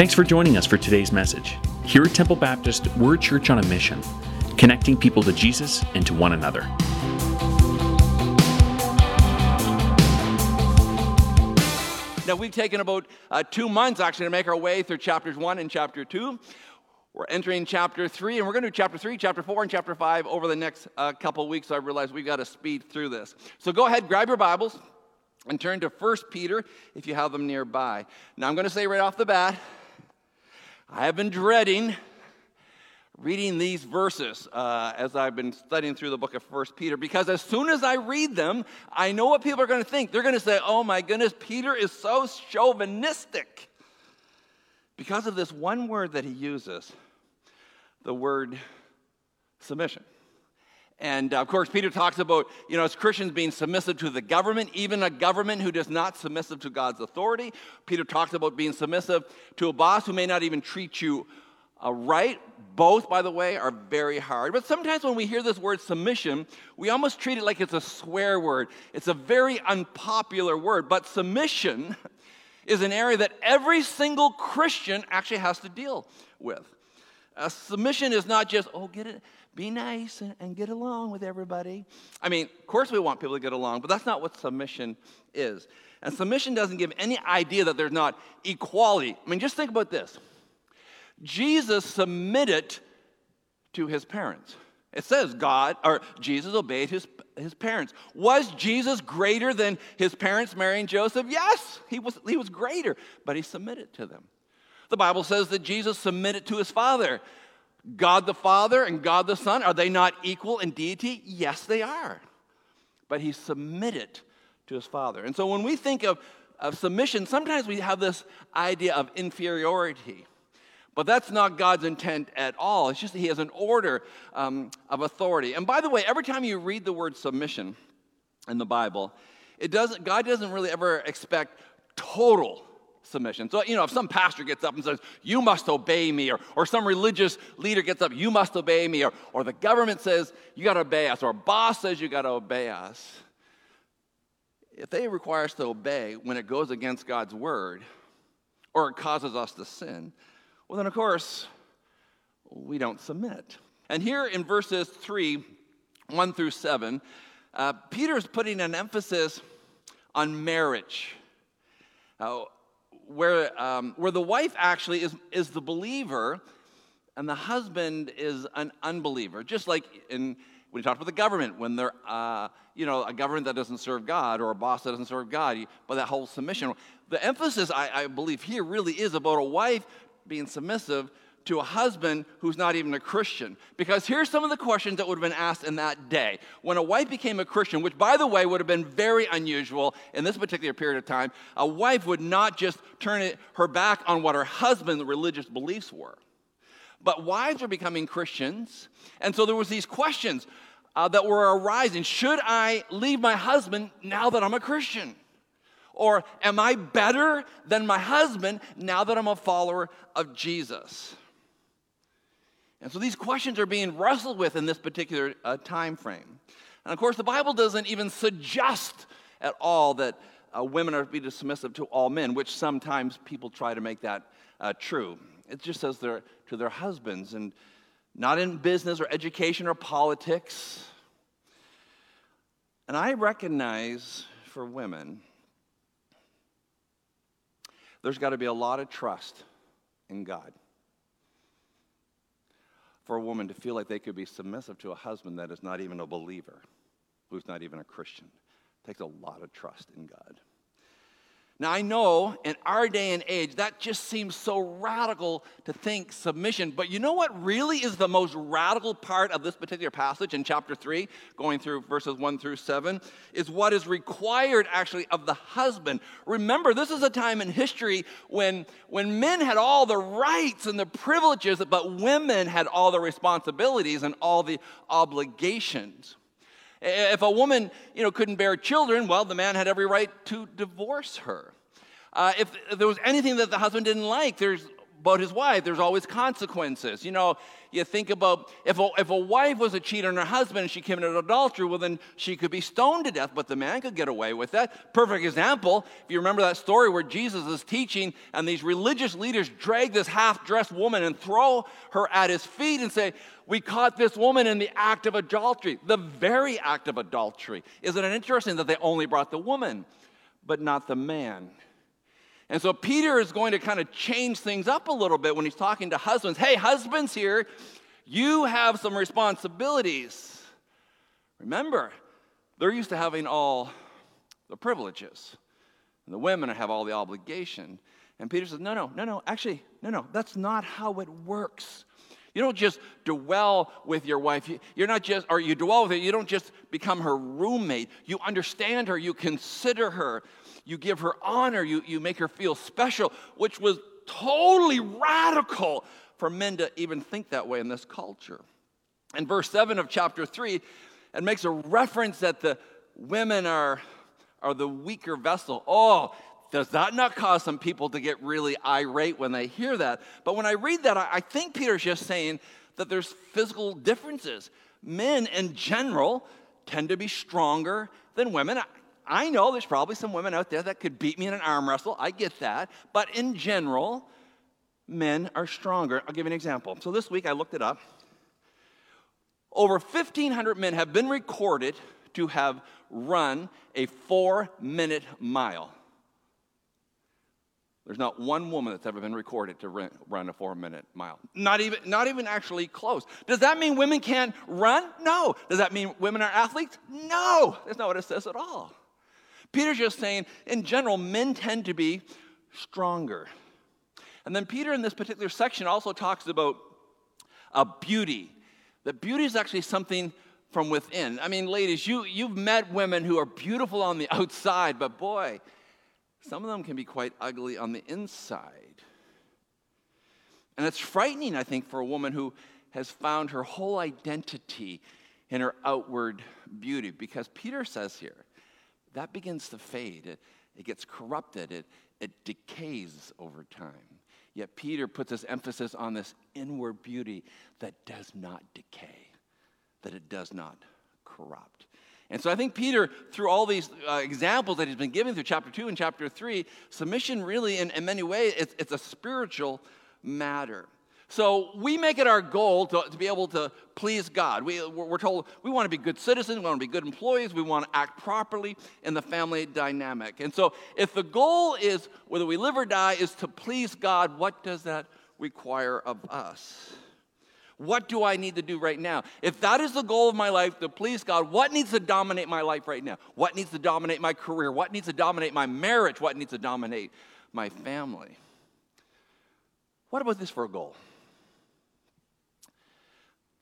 Thanks for joining us for today's message. Here at Temple Baptist, we're a church on a mission, connecting people to Jesus and to one another. Now, we've taken about uh, two months actually to make our way through chapters one and chapter two. We're entering chapter three, and we're going to do chapter three, chapter four, and chapter five over the next uh, couple weeks. So I realize we've got to speed through this. So go ahead, grab your Bibles, and turn to 1 Peter if you have them nearby. Now, I'm going to say right off the bat, I have been dreading reading these verses uh, as I've been studying through the book of First Peter because as soon as I read them, I know what people are going to think. They're going to say, oh my goodness, Peter is so chauvinistic. Because of this one word that he uses, the word submission. And of course, Peter talks about, you know, as Christians being submissive to the government, even a government who does not submissive to God's authority. Peter talks about being submissive to a boss who may not even treat you uh, right. Both, by the way, are very hard. But sometimes when we hear this word submission, we almost treat it like it's a swear word. It's a very unpopular word. But submission is an area that every single Christian actually has to deal with. Uh, submission is not just, oh, get it, be nice and, and, get along with everybody. I mean, of course we want people to get along, but that's not what submission is. And submission doesn't give any idea that there's not equality. I mean, just think about this Jesus submitted to his parents. It says God, or Jesus obeyed his, his parents. Was Jesus greater than his parents, Mary and Joseph? Yes, he was, he was greater, but he submitted to them. The Bible says that Jesus submitted to his Father. God the Father and God the Son, are they not equal in deity? Yes, they are. But he submitted to his Father. And so when we think of, of submission, sometimes we have this idea of inferiority. But that's not God's intent at all. It's just that He has an order um, of authority. And by the way, every time you read the word submission in the Bible, it doesn't, God doesn't really ever expect total submission. So, you know, if some pastor gets up and says, You must obey me, or, or some religious leader gets up, You must obey me, or, or the government says, You got to obey us, or a boss says, You got to obey us. If they require us to obey when it goes against God's word, or it causes us to sin, well, then, of course, we don't submit. And here in verses 3, 1 through 7, uh, Peter's putting an emphasis on marriage, uh, where, um, where the wife actually is, is the believer and the husband is an unbeliever. Just like in, when you talk about the government, when they're, uh, you know, a government that doesn't serve God or a boss that doesn't serve God, you, but that whole submission. The emphasis, I, I believe, here really is about a wife being submissive to a husband who's not even a Christian. Because here's some of the questions that would have been asked in that day. When a wife became a Christian, which by the way would have been very unusual in this particular period of time, a wife would not just turn it, her back on what her husband's religious beliefs were. But wives were becoming Christians, and so there was these questions uh, that were arising. Should I leave my husband now that I'm a Christian? Or am I better than my husband now that I'm a follower of Jesus? And so these questions are being wrestled with in this particular uh, time frame. And of course, the Bible doesn't even suggest at all that uh, women are to be submissive to all men, which sometimes people try to make that uh, true. It just says they're to their husbands and not in business or education or politics. And I recognize for women there's got to be a lot of trust in God for a woman to feel like they could be submissive to a husband that is not even a believer, who's not even a Christian. It takes a lot of trust in God. Now, I know in our day and age, that just seems so radical to think submission. But you know what really is the most radical part of this particular passage in chapter 3, going through verses 1 through 7, is what is required actually of the husband. Remember, this is a time in history when, when men had all the rights and the privileges, but women had all the responsibilities and all the obligations. If a woman, you know, couldn't bear children, well, the man had every right to divorce her. Uh, if, if there was anything that the husband didn't like, there's about his wife, there's always consequences. You know, you think about if a, if a wife was a cheater on her husband and she committed adultery, well, then she could be stoned to death, but the man could get away with that. Perfect example, if you remember that story where Jesus is teaching and these religious leaders drag this half dressed woman and throw her at his feet and say, We caught this woman in the act of adultery, the very act of adultery. Isn't it interesting that they only brought the woman, but not the man? And so Peter is going to kind of change things up a little bit when he's talking to husbands. Hey, husbands here, you have some responsibilities. Remember, they're used to having all the privileges, and the women have all the obligation. And Peter says, No, no, no, no, actually, no, no, that's not how it works. You don't just dwell with your wife. You're not just, or you dwell with her, you don't just become her roommate. You understand her, you consider her you give her honor, you, you make her feel special, which was totally radical for men to even think that way in this culture. In verse 7 of chapter 3, it makes a reference that the women are, are the weaker vessel. Oh, does that not cause some people to get really irate when they hear that? But when I read that, I, think Peter's just saying that there's physical differences. Men in general tend to be stronger than women. I know there's probably some women out there that could beat me in an arm wrestle. I get that. But in general, men are stronger. I'll give you an example. So this week I looked it up. Over 1,500 men have been recorded to have run a four minute mile. There's not one woman that's ever been recorded to run a four minute mile. Not even, not even actually close. Does that mean women can't run? No. Does that mean women are athletes? No. That's not what it says at all. Peter's just saying, in general, men tend to be stronger. And then Peter, in this particular section, also talks about a beauty. That beauty is actually something from within. I mean, ladies, you, you've met women who are beautiful on the outside, but boy, some of them can be quite ugly on the inside. And it's frightening, I think, for a woman who has found her whole identity in her outward beauty, because Peter says here that begins to fade. It, it gets corrupted, it, it decays over time. Yet Peter puts his emphasis on this inward beauty that does not decay, that it does not corrupt. And so I think Peter, through all these uh, examples that he's been giving through chapter 2 and chapter 3, submission really, in, in many ways, it's, it's a spiritual matter. So we make it our goal to, to be able to please God. We, we're told we want to be good citizens, we want to be good employees, we want to act properly in the family dynamic. And so if the goal is, whether we live or die, is to please God, what does that require of us? What do I need to do right now? If that is the goal of my life, to please God, what needs to dominate my life right now? What needs to dominate my career? What needs to dominate my marriage? What needs to dominate my family? What about this for a goal?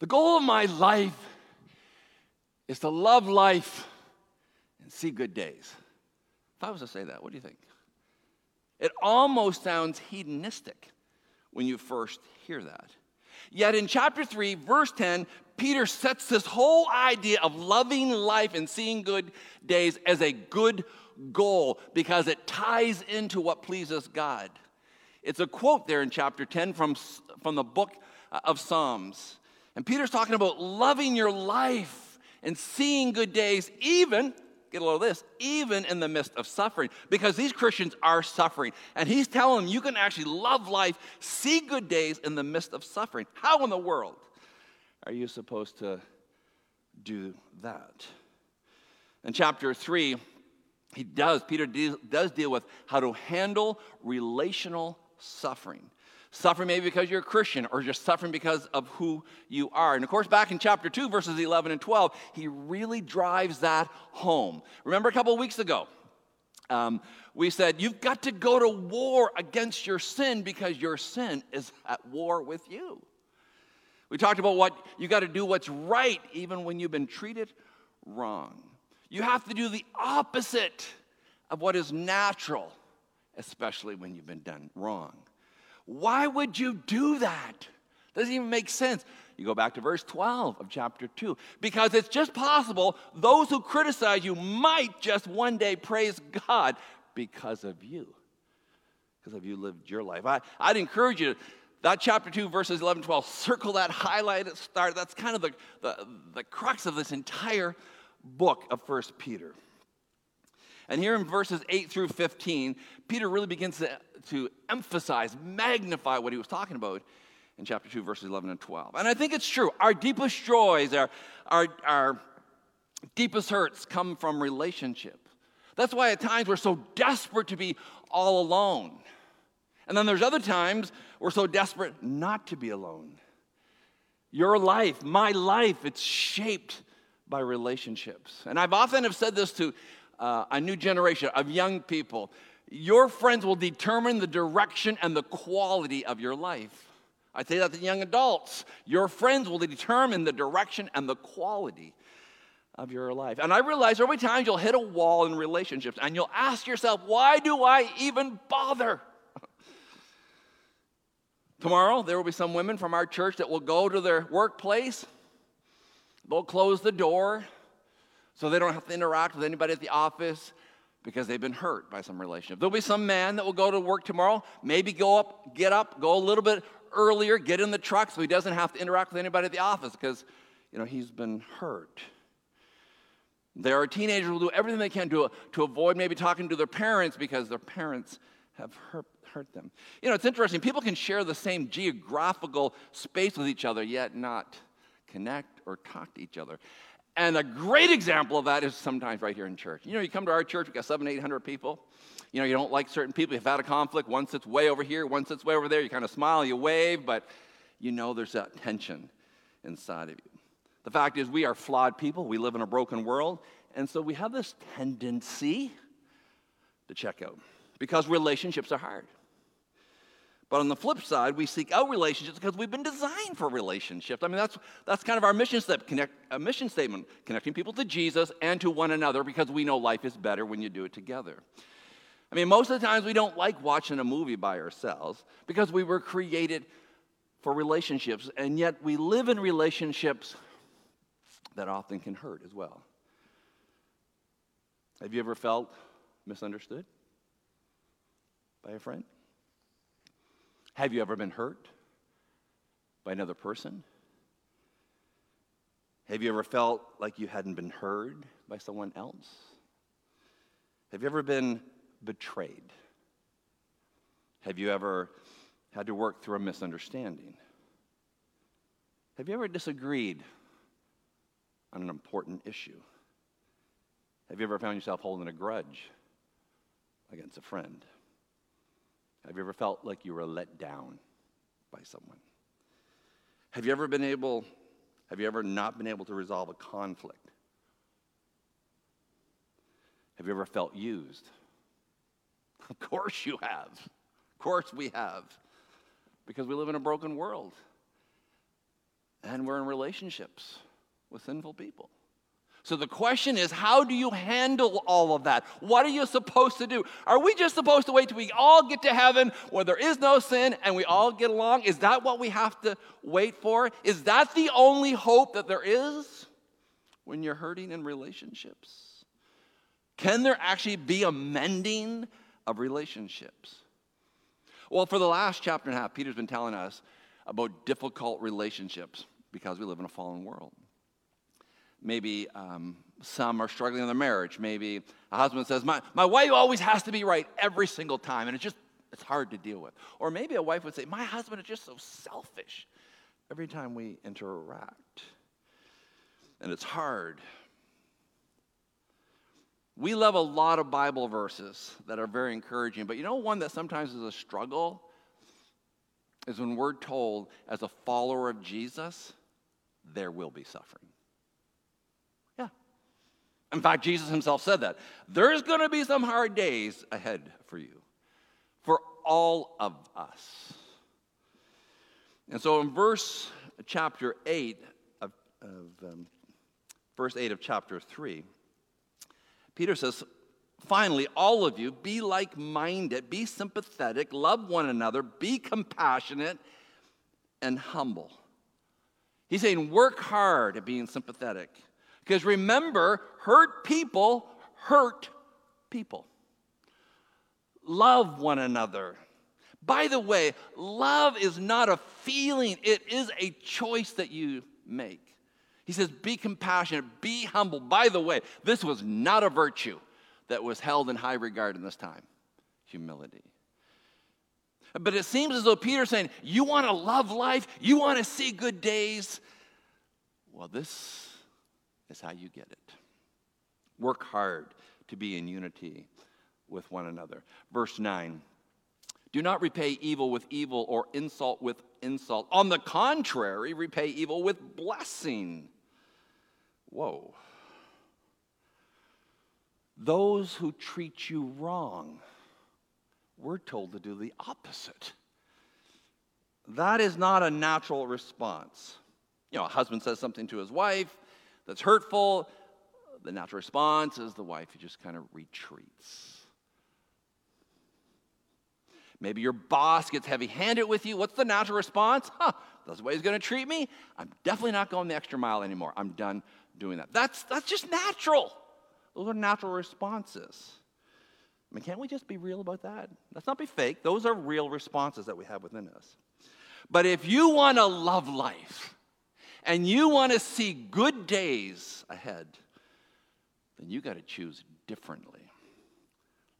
The goal of my life is to love life and see good days. If I was to say that, what do you think? It almost sounds hedonistic when you first hear that. Yet in chapter 3, verse 10, Peter sets this whole idea of loving life and seeing good days as a good goal because it ties into what pleases God. It's a quote there in chapter 10 from, from the book of Psalms. And Peter's talking about loving your life and seeing good days, even, get a load of this, even in the midst of suffering, because these Christians are suffering. And he's telling them you can actually love life, see good days in the midst of suffering. How in the world are you supposed to do that? In chapter 3, he does, Peter does deal with how to handle relational suffering. Suffering maybe because you're a Christian or just suffering because of who you are. And of course, back in chapter 2, verses 11 and 12, he really drives that home. Remember a couple of weeks ago, um, we said, You've got to go to war against your sin because your sin is at war with you. We talked about what you got to do what's right even when you've been treated wrong. You have to do the opposite of what is natural, especially when you've been done wrong. Why would you do that? Doesn't even make sense. You go back to verse 12 of chapter 2. Because it's just possible those who criticize you might just one day praise God because of you. because have you lived your life? I, I'd encourage you, that chapter 2, verses 11, 12, circle that, highlight it, start. That's kind of the, the, the crux of this entire book of First Peter. And here in verses 8 through 15, Peter really begins to, to emphasize, magnify what he was talking about in chapter 2, verses 11 and 12. And I think it's true. Our deepest joys, our, our, our deepest hurts come from relationship. That's why at times we're so desperate to be all alone. And then there's other times we're so desperate not to be alone. Your life, my life, it's shaped by relationships. And I've often have said this to uh, a new generation of young people. Your friends will determine the direction and the quality of your life. I say that to young adults. Your friends will determine the direction and the quality of your life. And I realize every time you'll hit a wall in relationships and you'll ask yourself, why do I even bother? Tomorrow, there will be some women from our church that will go to their workplace, they'll close the door so they don't have to interact with anybody at the office because they've been hurt by some relationship. There'll be some man that will go to work tomorrow, maybe go up, get up, go a little bit earlier, get in the truck so he doesn't have to interact with anybody at the office because, you know, he's been hurt. There are teenagers who will do everything they can to, to avoid maybe talking to their parents because their parents have hurt, hurt them. You know, it's interesting. People can share the same geographical space with each other, yet not connect or talk to each other. And a great example of that is sometimes right here in church. You know, you come to our church, we've got seven, eight hundred people. You know, you don't like certain people, you've had a conflict, one sits way over here, one sits way over there, you kind of smile, you wave, but you know there's that tension inside of you. The fact is, we are flawed people, we live in a broken world, and so we have this tendency to check out because relationships are hard. But on the flip side, we seek out relationships because we've been designed for relationships. I mean, that's, that's kind of our mission, step, connect, a mission statement connecting people to Jesus and to one another because we know life is better when you do it together. I mean, most of the times we don't like watching a movie by ourselves because we were created for relationships, and yet we live in relationships that often can hurt as well. Have you ever felt misunderstood by a friend? Have you ever been hurt by another person? Have you ever felt like you hadn't been heard by someone else? Have you ever been betrayed? Have you ever had to work through a misunderstanding? Have you ever disagreed on an important issue? Have you ever found yourself holding a grudge against a friend? Have you ever felt like you were let down by someone? Have you ever been able, have you ever not been able to resolve a conflict? Have you ever felt used? Of course you have. Of course we have. Because we live in a broken world. And we're in relationships with sinful people. So the question is, how do you handle all of that? What are you supposed to do? Are we just supposed to wait till we all get to heaven where there is no sin and we all get along? Is that what we have to wait for? Is that the only hope that there is when you're hurting in relationships? Can there actually be a mending of relationships? Well, for the last chapter and a half, Peter's been telling us about difficult relationships because we live in a fallen world. Maybe um, some are struggling in their marriage. Maybe a husband says, my, my wife always has to be right every single time, and it's just it's hard to deal with. Or maybe a wife would say, My husband is just so selfish every time we interact. And it's hard. We love a lot of Bible verses that are very encouraging, but you know one that sometimes is a struggle? Is when we're told, as a follower of Jesus, there will be suffering. In fact, Jesus himself said that. There's going to be some hard days ahead for you, for all of us. And so in verse chapter 8 of, of um, verse 8 of chapter 3, Peter says, Finally, all of you, be like minded, be sympathetic, love one another, be compassionate, and humble. He's saying, work hard at being sympathetic. Because remember, hurt people hurt people. Love one another. By the way, love is not a feeling, it is a choice that you make. He says, Be compassionate, be humble. By the way, this was not a virtue that was held in high regard in this time humility. But it seems as though Peter's saying, You want to love life? You want to see good days? Well, this is how you get it. Work hard to be in unity with one another. Verse 9 Do not repay evil with evil or insult with insult. On the contrary, repay evil with blessing. Whoa. Those who treat you wrong, we're told to do the opposite. That is not a natural response. You know, a husband says something to his wife that's hurtful. The natural response is the wife who just kind of retreats. Maybe your boss gets heavy handed with you. What's the natural response? Huh, that's the way he's going to treat me. I'm definitely not going the extra mile anymore. I'm done doing that. That's, that's just natural. Those are natural responses. I mean, can't we just be real about that? Let's not be fake. Those are real responses that we have within us. But if you want to love life and you want to see good days ahead, then you got to choose differently.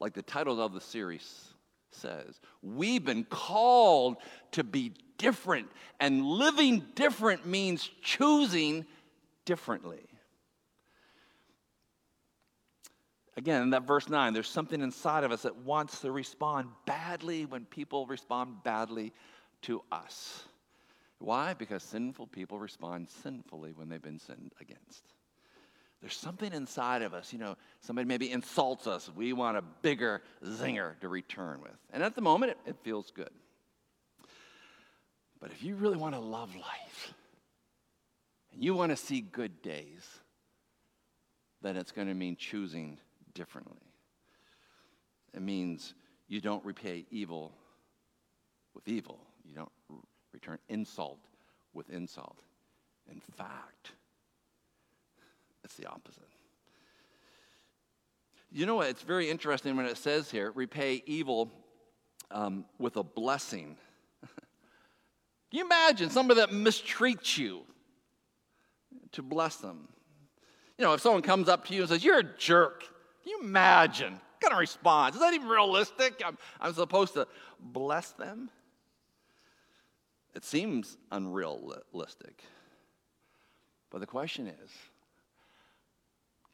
Like the title of the series says, we've been called to be different, and living different means choosing differently. Again, in that verse 9, there's something inside of us that wants to respond badly when people respond badly to us. Why? Because sinful people respond sinfully when they've been sinned against. There's something inside of us, you know, somebody maybe insults us. We want a bigger zinger to return with. And at the moment, it, it feels good. But if you really want to love life and you want to see good days, then it's going to mean choosing differently. It means you don't repay evil with evil, you don't return insult with insult. In fact, it's the opposite. You know what? It's very interesting when it says here repay evil um, with a blessing. Can you imagine somebody that mistreats you to bless them? You know, if someone comes up to you and says, You're a jerk, can you imagine? What kind of response? Is that even realistic? I'm, I'm supposed to bless them? It seems unrealistic. But the question is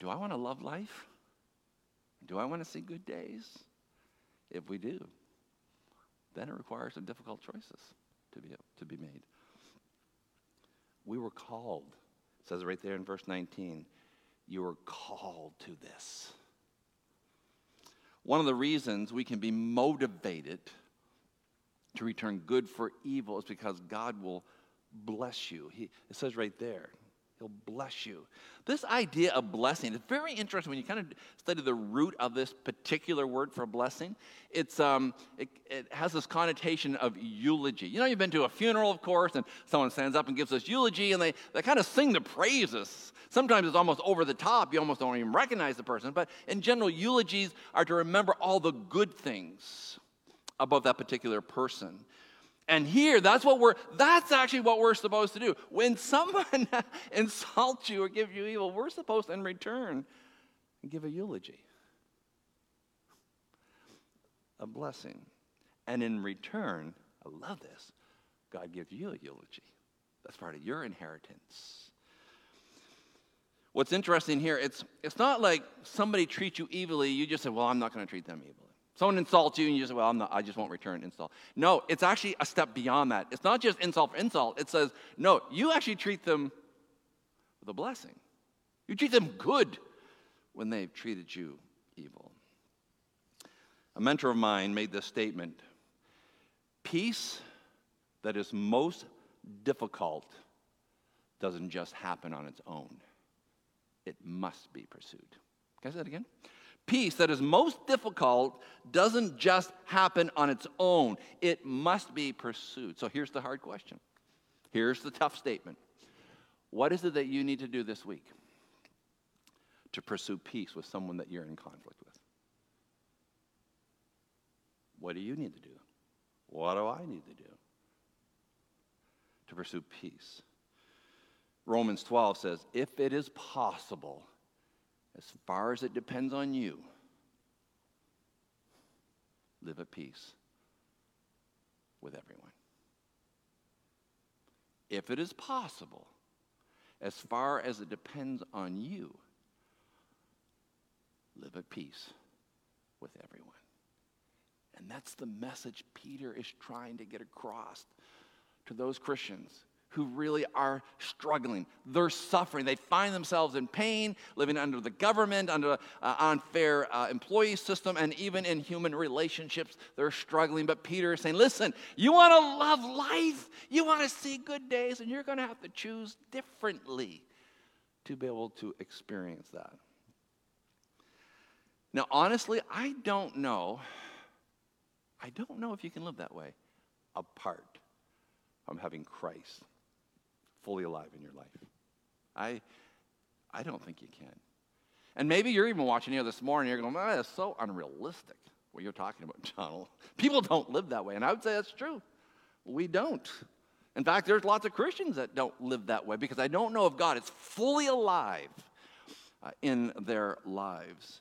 do I want to love life? Do I want to see good days? If we do, then it requires some difficult choices to be, to be made. We were called, it says right there in verse 19, you were called to this. One of the reasons we can be motivated to return good for evil is because God will bless you. He, it says right there, He'll bless you. This idea of blessing is very interesting when you kind of study the root of this particular word for blessing. It's, um, it, it has this connotation of eulogy. You know, you've been to a funeral, of course, and someone stands up and gives us eulogy, and they, they kind of sing the praises. Sometimes it's almost over the top. You almost don't even recognize the person. But in general, eulogies are to remember all the good things about that particular person. And here, that's what we're, that's actually what we're supposed to do. When someone insults you or gives you evil, we're supposed to, in return, give a eulogy, a blessing. And in return, I love this, God gives you a eulogy. That's part of your inheritance. What's interesting here, it's, it's not like somebody treats you evilly, you just say, well, I'm not going to treat them evilly. Someone insults you and you say, well, not, i just won't return insult. No, it's actually a step beyond that. It's not just insult for insult. It says, no, you actually treat them with a blessing. You treat them good when they've treated you evil. A mentor of mine made this statement Peace that is most difficult doesn't just happen on its own, it must be pursued. Can I say that again? Peace that is most difficult doesn't just happen on its own, it must be pursued. So here's the hard question. Here's the tough statement. What is it that you need to do this week to pursue peace with someone that you're in conflict with? What do you need to do? What do I need to do to pursue peace? Romans 12 says, if it is possible, as far as it depends on you, live at peace with everyone. If it is possible, as far as it depends on you, live at peace with everyone. And that's the message Peter is trying to get across to those Christians who really are struggling. They're suffering. They find themselves in pain, living under the government, under an uh, unfair uh, employee system, and even in human relationships, they're struggling. But Peter is saying, listen, you want to love life, you want to see good days, and you're going to have to choose differently to be able to experience that. Now, honestly, I don't know. I don't know if you can live that way apart from having Christ fully alive in your life. I, I don't think you can. And maybe you're even watching here this morning, you're going, that's so unrealistic what you're talking about, John. People don't live that way. And I would say that's true. We don't. In fact, there's lots of Christians that don't live that way because I don't know if God is fully alive uh, in their lives.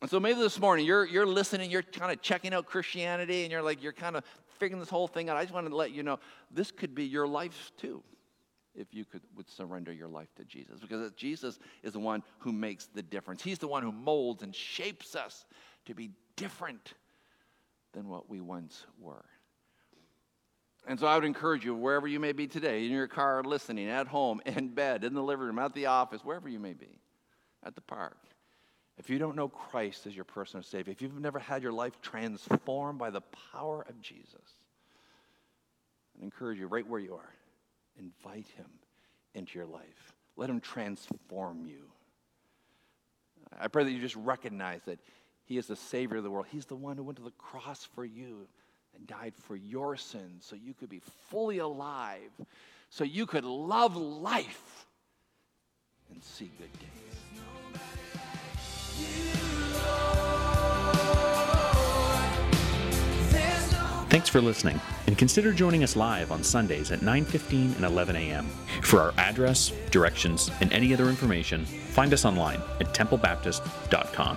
And so maybe this morning you're, you're listening, you're kind of checking out Christianity, and you're like, you're kind of figuring this whole thing out. I just wanted to let you know this could be your life too if you could would surrender your life to Jesus because Jesus is the one who makes the difference. He's the one who molds and shapes us to be different than what we once were. And so I would encourage you, wherever you may be today, in your car, listening, at home, in bed, in the living room, at the office, wherever you may be, at the park. If you don't know Christ as your personal Savior, if you've never had your life transformed by the power of Jesus, I encourage you right where you are Invite him into your life. Let him transform you. I pray that you just recognize that he is the Savior of the world. He's the one who went to the cross for you and died for your sins so you could be fully alive, so you could love life and see good days. Thanks for listening, and consider joining us live on Sundays at 9:15 and 11 a.m. For our address, directions, and any other information, find us online at templebaptist.com.